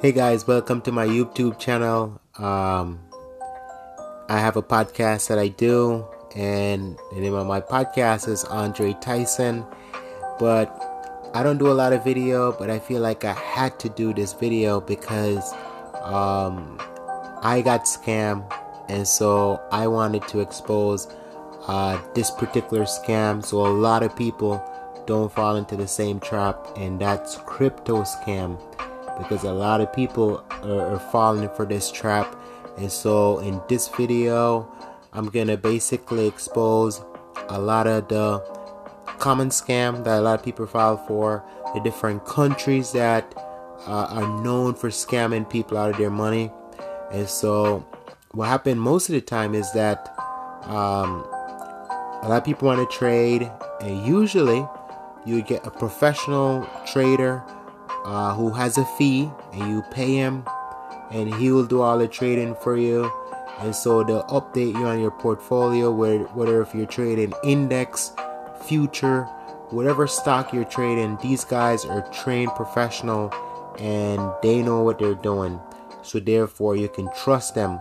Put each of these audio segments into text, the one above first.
Hey guys, welcome to my YouTube channel. Um, I have a podcast that I do, and the name of my podcast is Andre Tyson. But I don't do a lot of video, but I feel like I had to do this video because um, I got scammed, and so I wanted to expose uh, this particular scam so a lot of people don't fall into the same trap, and that's crypto scam because a lot of people are, are falling for this trap. And so, in this video, I'm gonna basically expose a lot of the common scam that a lot of people fall for, the different countries that uh, are known for scamming people out of their money. And so, what happened most of the time is that um, a lot of people want to trade, and usually you get a professional trader uh, who has a fee and you pay him and he will do all the trading for you. And so they'll update you on your portfolio where whether if you're trading index future whatever stock you're trading these guys are trained professional and they know what they're doing. So therefore you can trust them.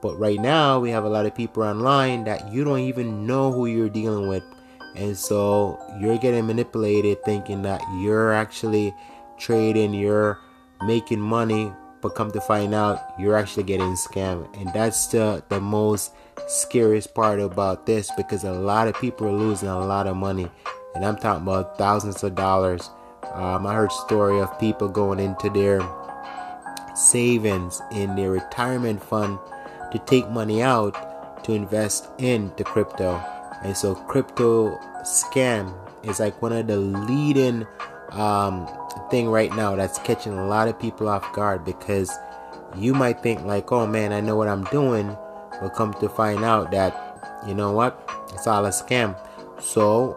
But right now we have a lot of people online that you don't even know who you're dealing with and so you're getting manipulated thinking that you're actually trading, you're making money, but come to find out you're actually getting scammed. And that's the, the most scariest part about this because a lot of people are losing a lot of money. And I'm talking about thousands of dollars. Um, I heard story of people going into their savings in their retirement fund to take money out to invest into crypto. And so crypto scam is like one of the leading um, thing right now that's catching a lot of people off guard because you might think like, oh man, I know what I'm doing, but come to find out that you know what, it's all a scam. So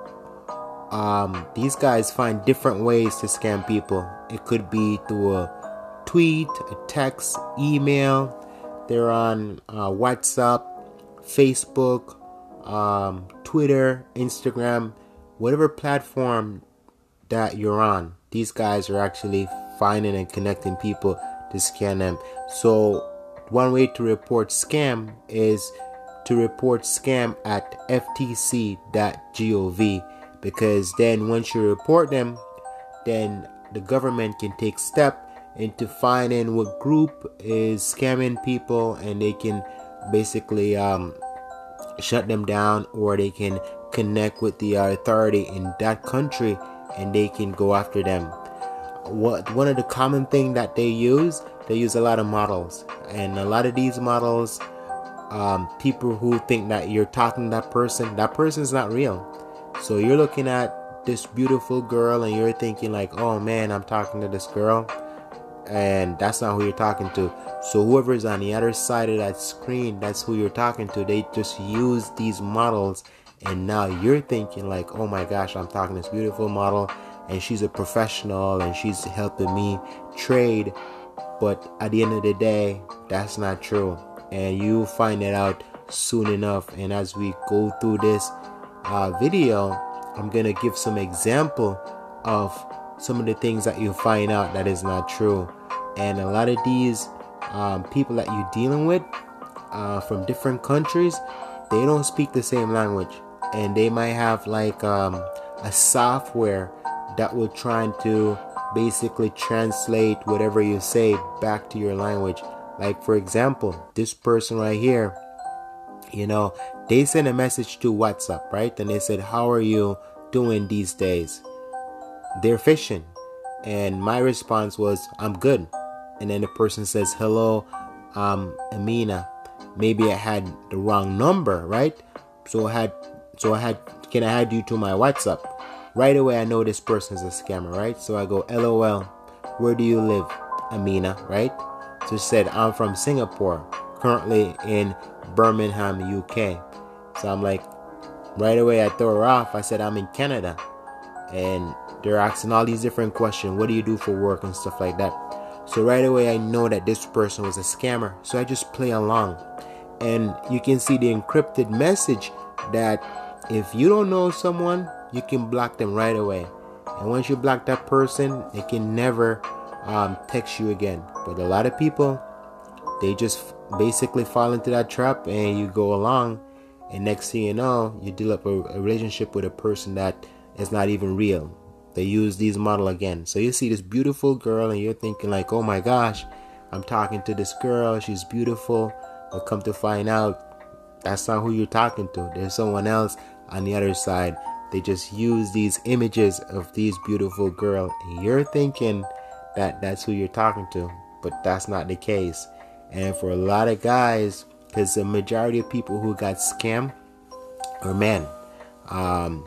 um, these guys find different ways to scam people. It could be through a tweet, a text, email. They're on uh, WhatsApp, Facebook, um, Twitter, Instagram, whatever platform that you're on. These guys are actually finding and connecting people to scam them. So, one way to report scam is to report scam at ftc.gov because then once you report them, then the government can take step into finding what group is scamming people and they can basically um, shut them down or they can connect with the authority in that country and they can go after them. What one of the common thing that they use, they use a lot of models, and a lot of these models, um, people who think that you're talking that person, that person's not real. So you're looking at this beautiful girl and you're thinking like, oh man, I'm talking to this girl, and that's not who you're talking to. So whoever is on the other side of that screen, that's who you're talking to. They just use these models and now you're thinking like oh my gosh i'm talking this beautiful model and she's a professional and she's helping me trade but at the end of the day that's not true and you'll find it out soon enough and as we go through this uh, video i'm gonna give some example of some of the things that you find out that is not true and a lot of these um, people that you're dealing with uh, from different countries they don't speak the same language and they might have like um, a software that will try to basically translate whatever you say back to your language. Like for example, this person right here, you know, they sent a message to WhatsApp, right? And they said, "How are you doing these days?" They're fishing, and my response was, "I'm good." And then the person says, "Hello, um, Amina." Maybe I had the wrong number, right? So I had so I had, can I add you to my WhatsApp? Right away, I know this person is a scammer, right? So I go, LOL, where do you live, Amina, right? So she said, I'm from Singapore, currently in Birmingham, UK. So I'm like, right away, I throw her off. I said, I'm in Canada. And they're asking all these different questions. What do you do for work and stuff like that? So right away, I know that this person was a scammer. So I just play along. And you can see the encrypted message that if you don't know someone, you can block them right away. and once you block that person, they can never um, text you again. But a lot of people, they just basically fall into that trap, and you go along, and next thing you know, you develop a, a relationship with a person that is not even real. They use these model again. So you see this beautiful girl, and you're thinking like, oh my gosh, I'm talking to this girl. She's beautiful. But come to find out, that's not who you're talking to. There's someone else on the other side. They just use these images of these beautiful girl, and you're thinking that that's who you're talking to, but that's not the case. And for a lot of guys, because the majority of people who got scammed are men. Um,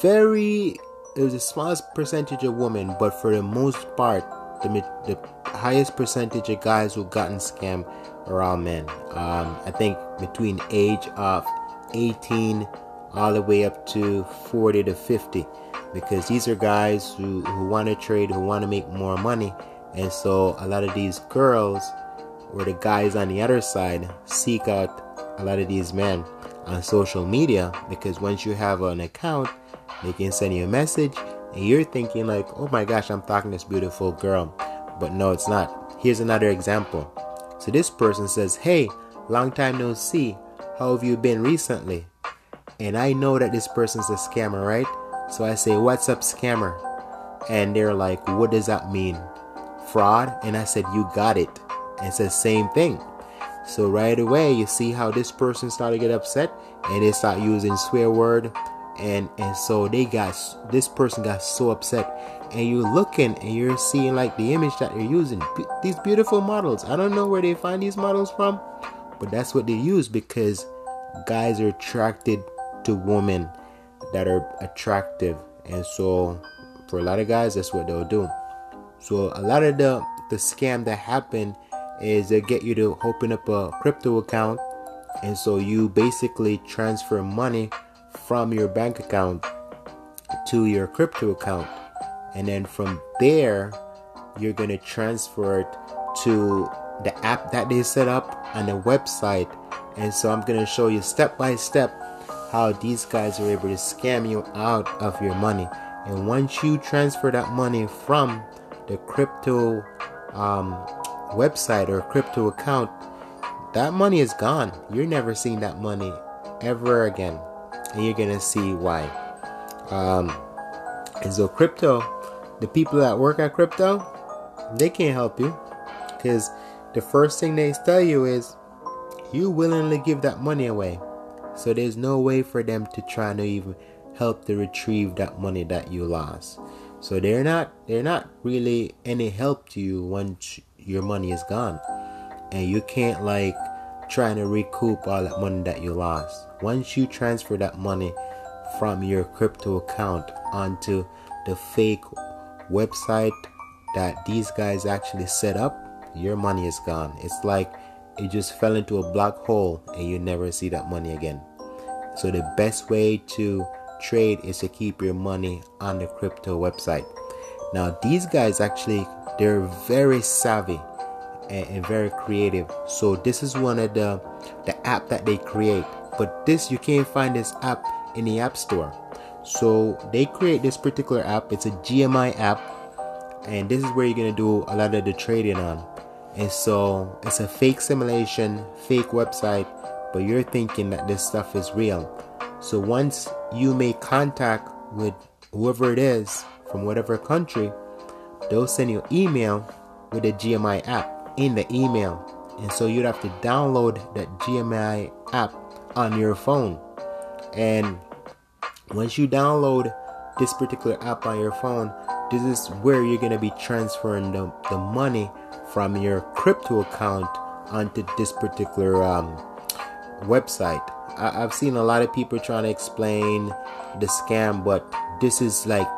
very, it was the smallest percentage of women, but for the most part, the, the highest percentage of guys who gotten scammed are all men. Um, I think between age of 18 all the way up to 40 to 50 because these are guys who, who want to trade, who want to make more money. And so a lot of these girls or the guys on the other side seek out a lot of these men on social media because once you have an account, they can send you a message and you're thinking like, oh my gosh, I'm talking to this beautiful girl. But no, it's not. Here's another example. So this person says, hey, long time no see. How have you been recently? And I know that this person's a scammer, right? So I say, What's up, scammer? And they're like, What does that mean? Fraud? And I said, You got it. And it's the same thing. So right away, you see how this person started to get upset and they start using swear word. And, and so they got this person got so upset. And you're looking and you're seeing like the image that they're using. These beautiful models. I don't know where they find these models from but that's what they use because guys are attracted to women that are attractive. And so for a lot of guys that's what they'll do. So a lot of the the scam that happened is they get you to open up a crypto account. And so you basically transfer money from your bank account to your crypto account and then from there you're going to transfer it to the app that they set up on the website and so i'm going to show you step by step how these guys are able to scam you out of your money. And once you transfer that money from the crypto um, website or crypto account, that money is gone. You're never seeing that money ever again. And you're gonna see why. Um, and so, crypto, the people that work at crypto, they can't help you because the first thing they tell you is you willingly give that money away. So there's no way for them to try to even help to retrieve that money that you lost. So they're not they're not really any help to you once your money is gone. And you can't like trying to recoup all that money that you lost. Once you transfer that money from your crypto account onto the fake website that these guys actually set up, your money is gone. It's like it just fell into a black hole and you never see that money again. So the best way to trade is to keep your money on the crypto website. Now these guys actually they're very savvy and, and very creative. So this is one of the the app that they create. But this you can't find this app in the app store. So they create this particular app. It's a GMI app and this is where you're gonna do a lot of the trading on. And so it's a fake simulation, fake website, but you're thinking that this stuff is real. So once you make contact with whoever it is from whatever country, they'll send you email with the GMI app in the email. And so you'd have to download that GMI app on your phone. And once you download this particular app on your phone, this is where you're going to be transferring the, the money from your crypto account onto this particular um, website. I- have seen a lot of people trying to explain the scam, but this is like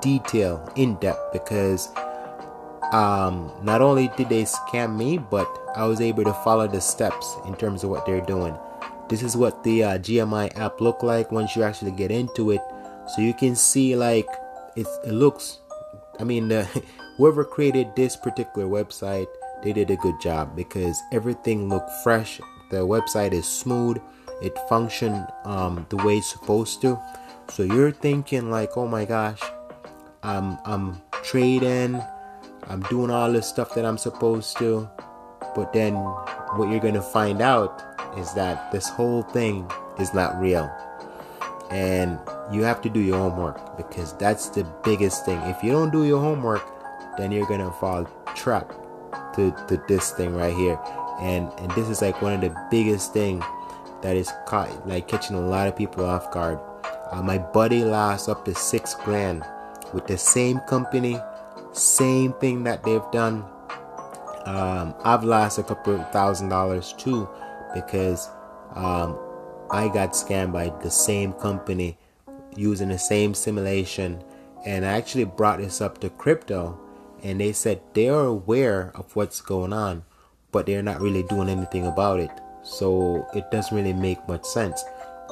detail in depth because um, not only did they scam me, but I was able to follow the steps in terms of what they're doing. This is what the uh, GMI app look like once you actually get into it, so you can see like it, looks. I mean, the whoever created this particular website, they did a good job because everything looked fresh. The website is smooth. It functioned um, the way it's supposed to. So you're thinking like, oh my gosh, I'm I'm trading, I'm doing all the stuff that I'm supposed to, but then what you're gonna find out is that this whole thing is not real. And you have to do your homework because that's the biggest thing. If you don't do your homework, then you're gonna fall trap to, to this thing right here. And and this is like one of the biggest thing that is caught like catching a lot of people off guard. Uh, my buddy lost up to six grand with the same company, same thing that they've done. Um, I've lost a couple thousand dollars too because um, I got scammed by the same company using the same simulation. And I actually brought this up to crypto, and they said they are aware of what's going on, but they're not really doing anything about it. So it doesn't really make much sense,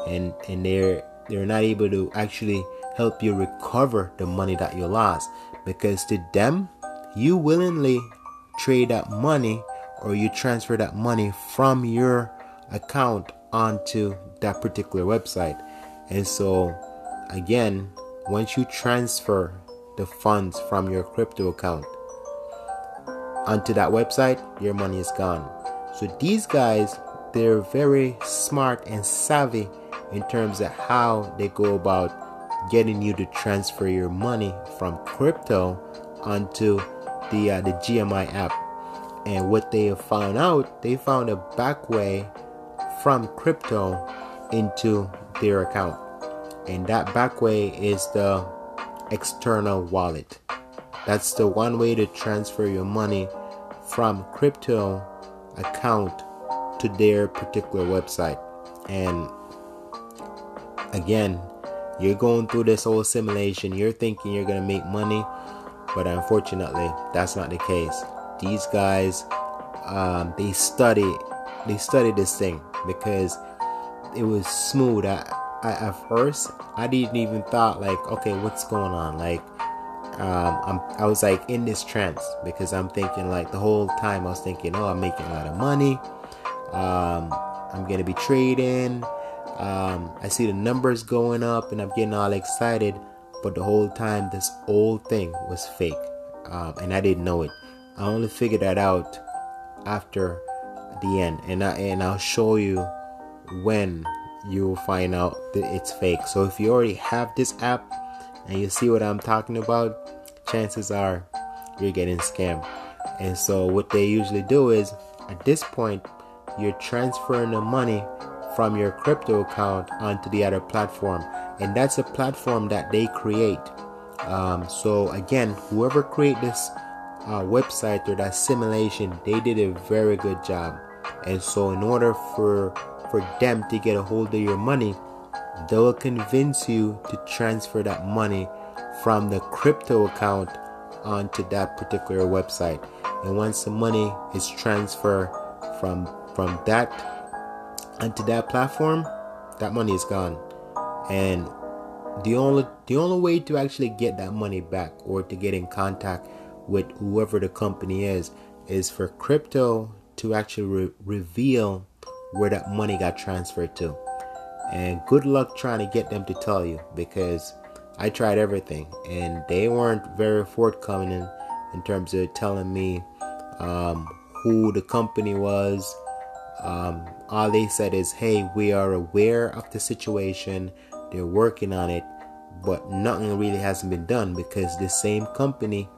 and and they're they're not able to actually help you recover the money that you lost because to them, you willingly trade that money or you transfer that money from your account onto that particular website. And so, again, once you transfer the funds from your crypto account onto that website, your money is gone. So, these guys, they're very smart and savvy in terms of how they go about getting you to transfer your money from crypto onto the uh, the GMI app. And what they have found out, they found a back way from crypto into their account. And that back way is the external wallet. That's the one way to transfer your money from crypto account to their particular website. And again, you're going through this whole simulation, you're thinking you're going to make money, but unfortunately, that's not the case. These guys, um, they study, they study this thing because it was smooth. I, I, at first, I didn't even thought like, okay, what's going on? Like, um, I'm, I was like in this trance because I'm thinking like the whole time I was thinking, oh, I'm making a lot of money. Um, I'm gonna be trading. Um, I see the numbers going up and I'm getting all excited, but the whole time this whole thing was fake, um, and I didn't know it. I only figured that out after the end, and I and I'll show you when you will find out that it's fake. So if you already have this app and you see what I'm talking about, chances are you're getting scammed. And so what they usually do is at this point you're transferring the money from your crypto account onto the other platform and that's a platform that they create um, so again whoever create this uh, website or that simulation they did a very good job. And so in order for for them to get a hold of your money they will convince you to transfer that money from the crypto account onto that particular website. And once the money is transferred from from that onto that platform that money is gone. And the only the only way to actually get that money back or to get in contact with whoever the company is is for crypto to actually re- reveal where that money got transferred to. And good luck trying to get them to tell you because I tried everything and they weren't very forthcoming in, in terms of telling me um, who the company was. Um, all they said is, hey, we are aware of the situation, they're working on it, but nothing really hasn't been done because the same company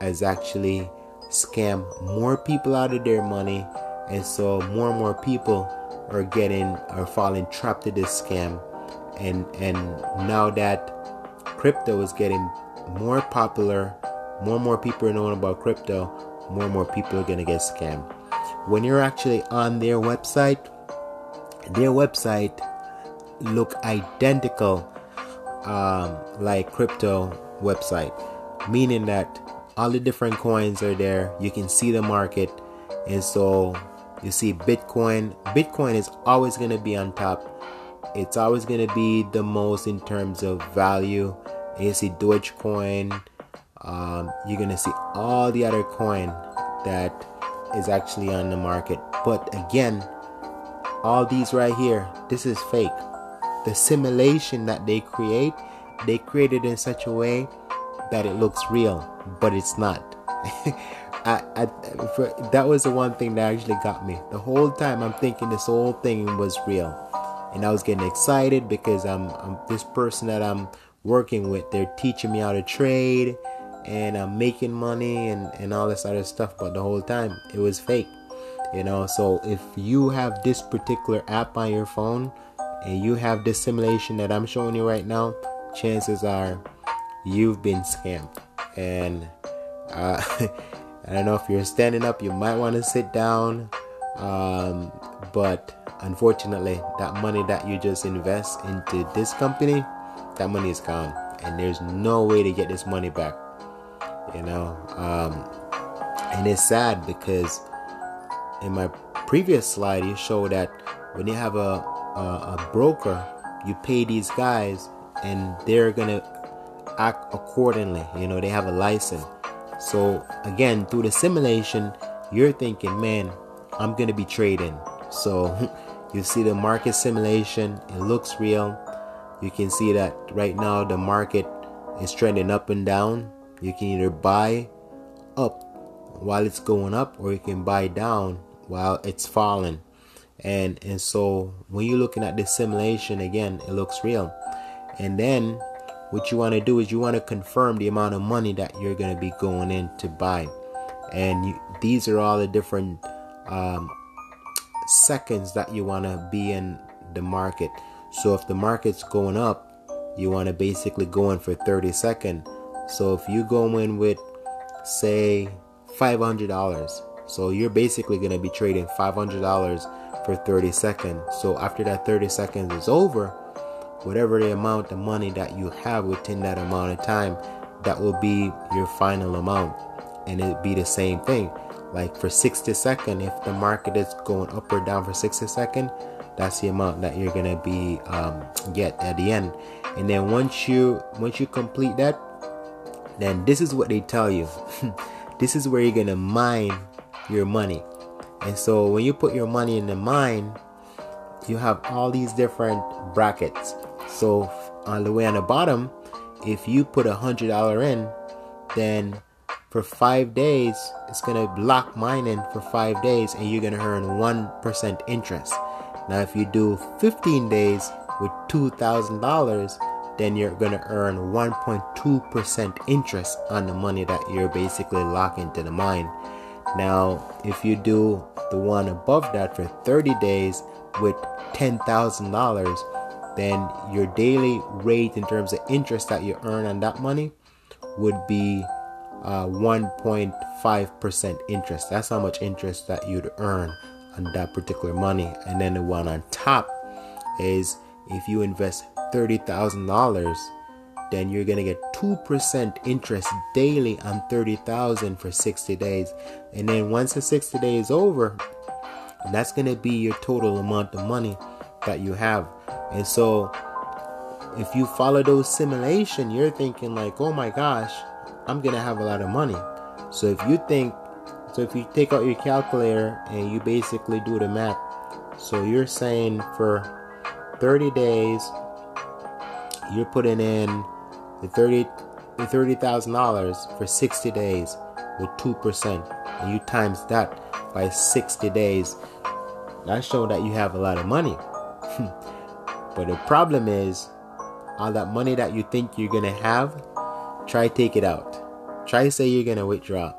has actually scam more people out of their money. And so more and more people are getting are falling trapped to this scam. And and now that crypto is getting more popular more and more people are knowing about crypto more and more people are to get scammed. When you're actually on their website their website look identical um, like crypto website. Meaning that all the different coins are there. You can see the market. And so you see Bitcoin. Bitcoin is always going to be on top. It's always going to be the most in terms of value. And you see Dogecoin. Um, you're going to see all the other coin that is actually on the market. But again, all these right here, this is fake. The simulation that they create, they created in such a way that it looks real, but it's not. I, I for, that was the one thing that actually got me. The whole time I'm thinking this whole thing was real, and I was getting excited because I'm, I'm this person that I'm working with. They're teaching me how to trade, and I'm making money and and all this other stuff. But the whole time it was fake, you know. So if you have this particular app on your phone, and you have this simulation that I'm showing you right now, chances are you've been scammed, and. Uh, I don't know if you're standing up, you might want to sit down. Um, but unfortunately, that money that you just invest into this company, that money is gone, and there's no way to get this money back. You know, um, and it's sad because in my previous slide, you show that when you have a, a, a broker, you pay these guys, and they're gonna act accordingly. You know, they have a license so again, through the simulation, you're thinking, man, I'm gonna be trading. So you see the market simulation, it looks real. You can see that right now the market is trending up and down. You can either buy up while it's going up or you can buy down while it's falling. And and so when you're looking at this simulation again, it looks real. And then what you want to do is you want to confirm the amount of money that you're going to be going in to buy. And you, these are all the different um, seconds that you want to be in the market. So if the market's going up you want to basically go in for 30 seconds so if you go in with say $500 so you're basically going to be trading $500 for 30 seconds so after that 30 seconds is over whatever the amount of money that you have within that amount of time, that will be your final amount. And it'll be the same thing. Like for 60 second, if the market is going up or down for 60 second, that's the amount that you're gonna be um, get at the end. And then once you once you complete that, then this is what they tell you. this is where you're gonna mine your money. And so when you put your money in the mine, you have all these different brackets. So on the way on the bottom, if you put a hundred dollar in, then for five days it's gonna block mining for five days and you're gonna earn one percent interest. Now if you do 15 days with two thousand dollars, then you're gonna earn 1.2% interest on the money that you're basically locking to the mine. Now, if you do the one above that for 30 days with $10,000, then your daily rate in terms of interest that you earn on that money would be uh, 1.5% interest. That's how much interest that you'd earn on that particular money. And then the one on top is if you invest $30,000, then you're going to get 2% interest daily on $30,000 for 60 days. And then once the 60 days is over, that's going to be your total amount of money that you have. And so if you follow those simulation, you're thinking like, "Oh my gosh, I'm to have a lot of money." So if you think so if you take out your calculator and you basically do the math, so you're saying for 30 days you're putting in the 30 the $30,000 for 60 days with 2% and you times that by 60 days that shows that you have a lot of money but the problem is all that money that you think you're gonna have try take it out. Try say you're gonna withdraw.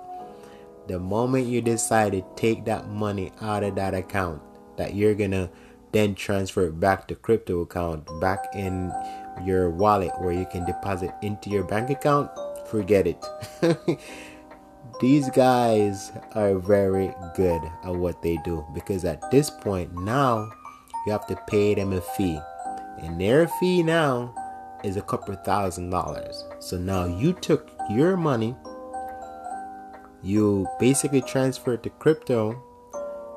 The moment you decide to take that money out of that account that you're gonna then transfer it back to crypto account back in your wallet where you can deposit into your bank account forget it. These guys are very good at what they do because at this point now you have to pay them a fee and their fee now is a couple thousand dollars. So now you took your money you basically transfer it to crypto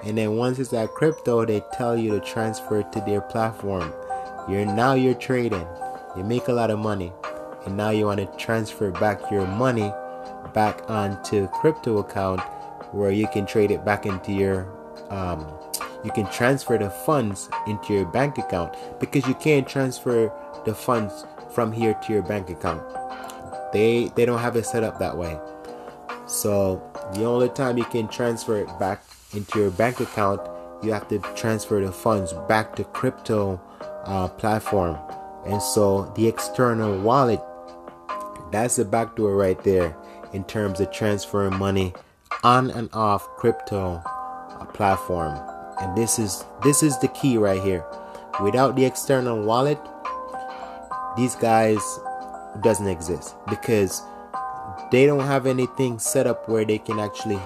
and then once it's at crypto they tell you to transfer it to their platform. You're now you're trading. You make a lot of money and now you want to transfer back your money back onto crypto account where you can trade it back into your um, you can transfer the funds into your bank account because you can't transfer the funds from here to your bank account They they don't have it set up that way. So the only time you can transfer it back into your bank account, you have to transfer the funds back to crypto uh, platform. And so the external wallet, that's the backdoor right there in terms of transferring money on and off crypto uh, platform. And this is this is the key right here. Without the external wallet, these guys doesn't exist because they don't have anything set up where they can actually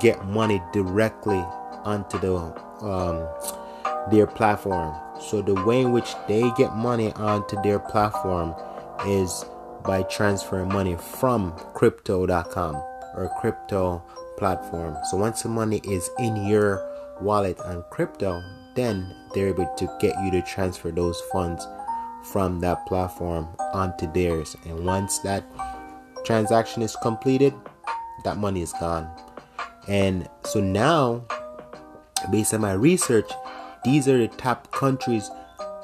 get money directly onto the um, their platform. So the way in which they get money onto their platform is by transferring money from crypto.com or crypto platform. So once the money is in your wallet and crypto, then they're able to get you to transfer those funds from that platform onto theirs. And once that transaction is completed, that money is gone. And so now, based on my research, these are the top countries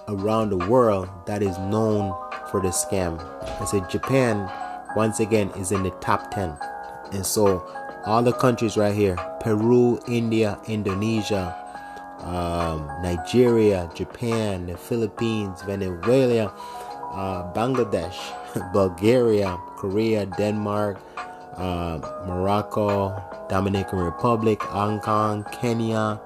around the world that is known for the scam. I said Japan, once again, is in the top 10. And so all the countries right here Peru, India, Indonesia, um, Nigeria, Japan, the Philippines, Venezuela, uh, Bangladesh, Bulgaria, Korea, Denmark, uh, Morocco, Dominican Republic, Hong Kong, Kenya,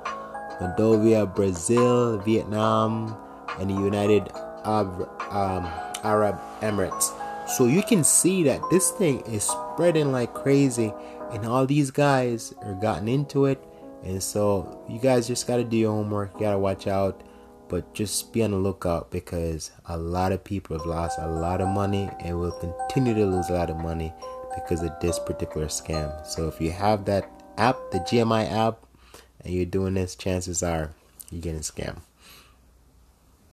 Moldova, Brazil, Vietnam, and the United um, Arab Emirates. So you can see that this thing is spreading like crazy, and all these guys are gotten into it. And so you guys just gotta do your homework. You gotta watch out, but just be on the lookout because a lot of people have lost a lot of money and will continue to lose a lot of money because of this particular scam. So if you have that app, the GMI app, and you're doing this, chances are you're getting scammed.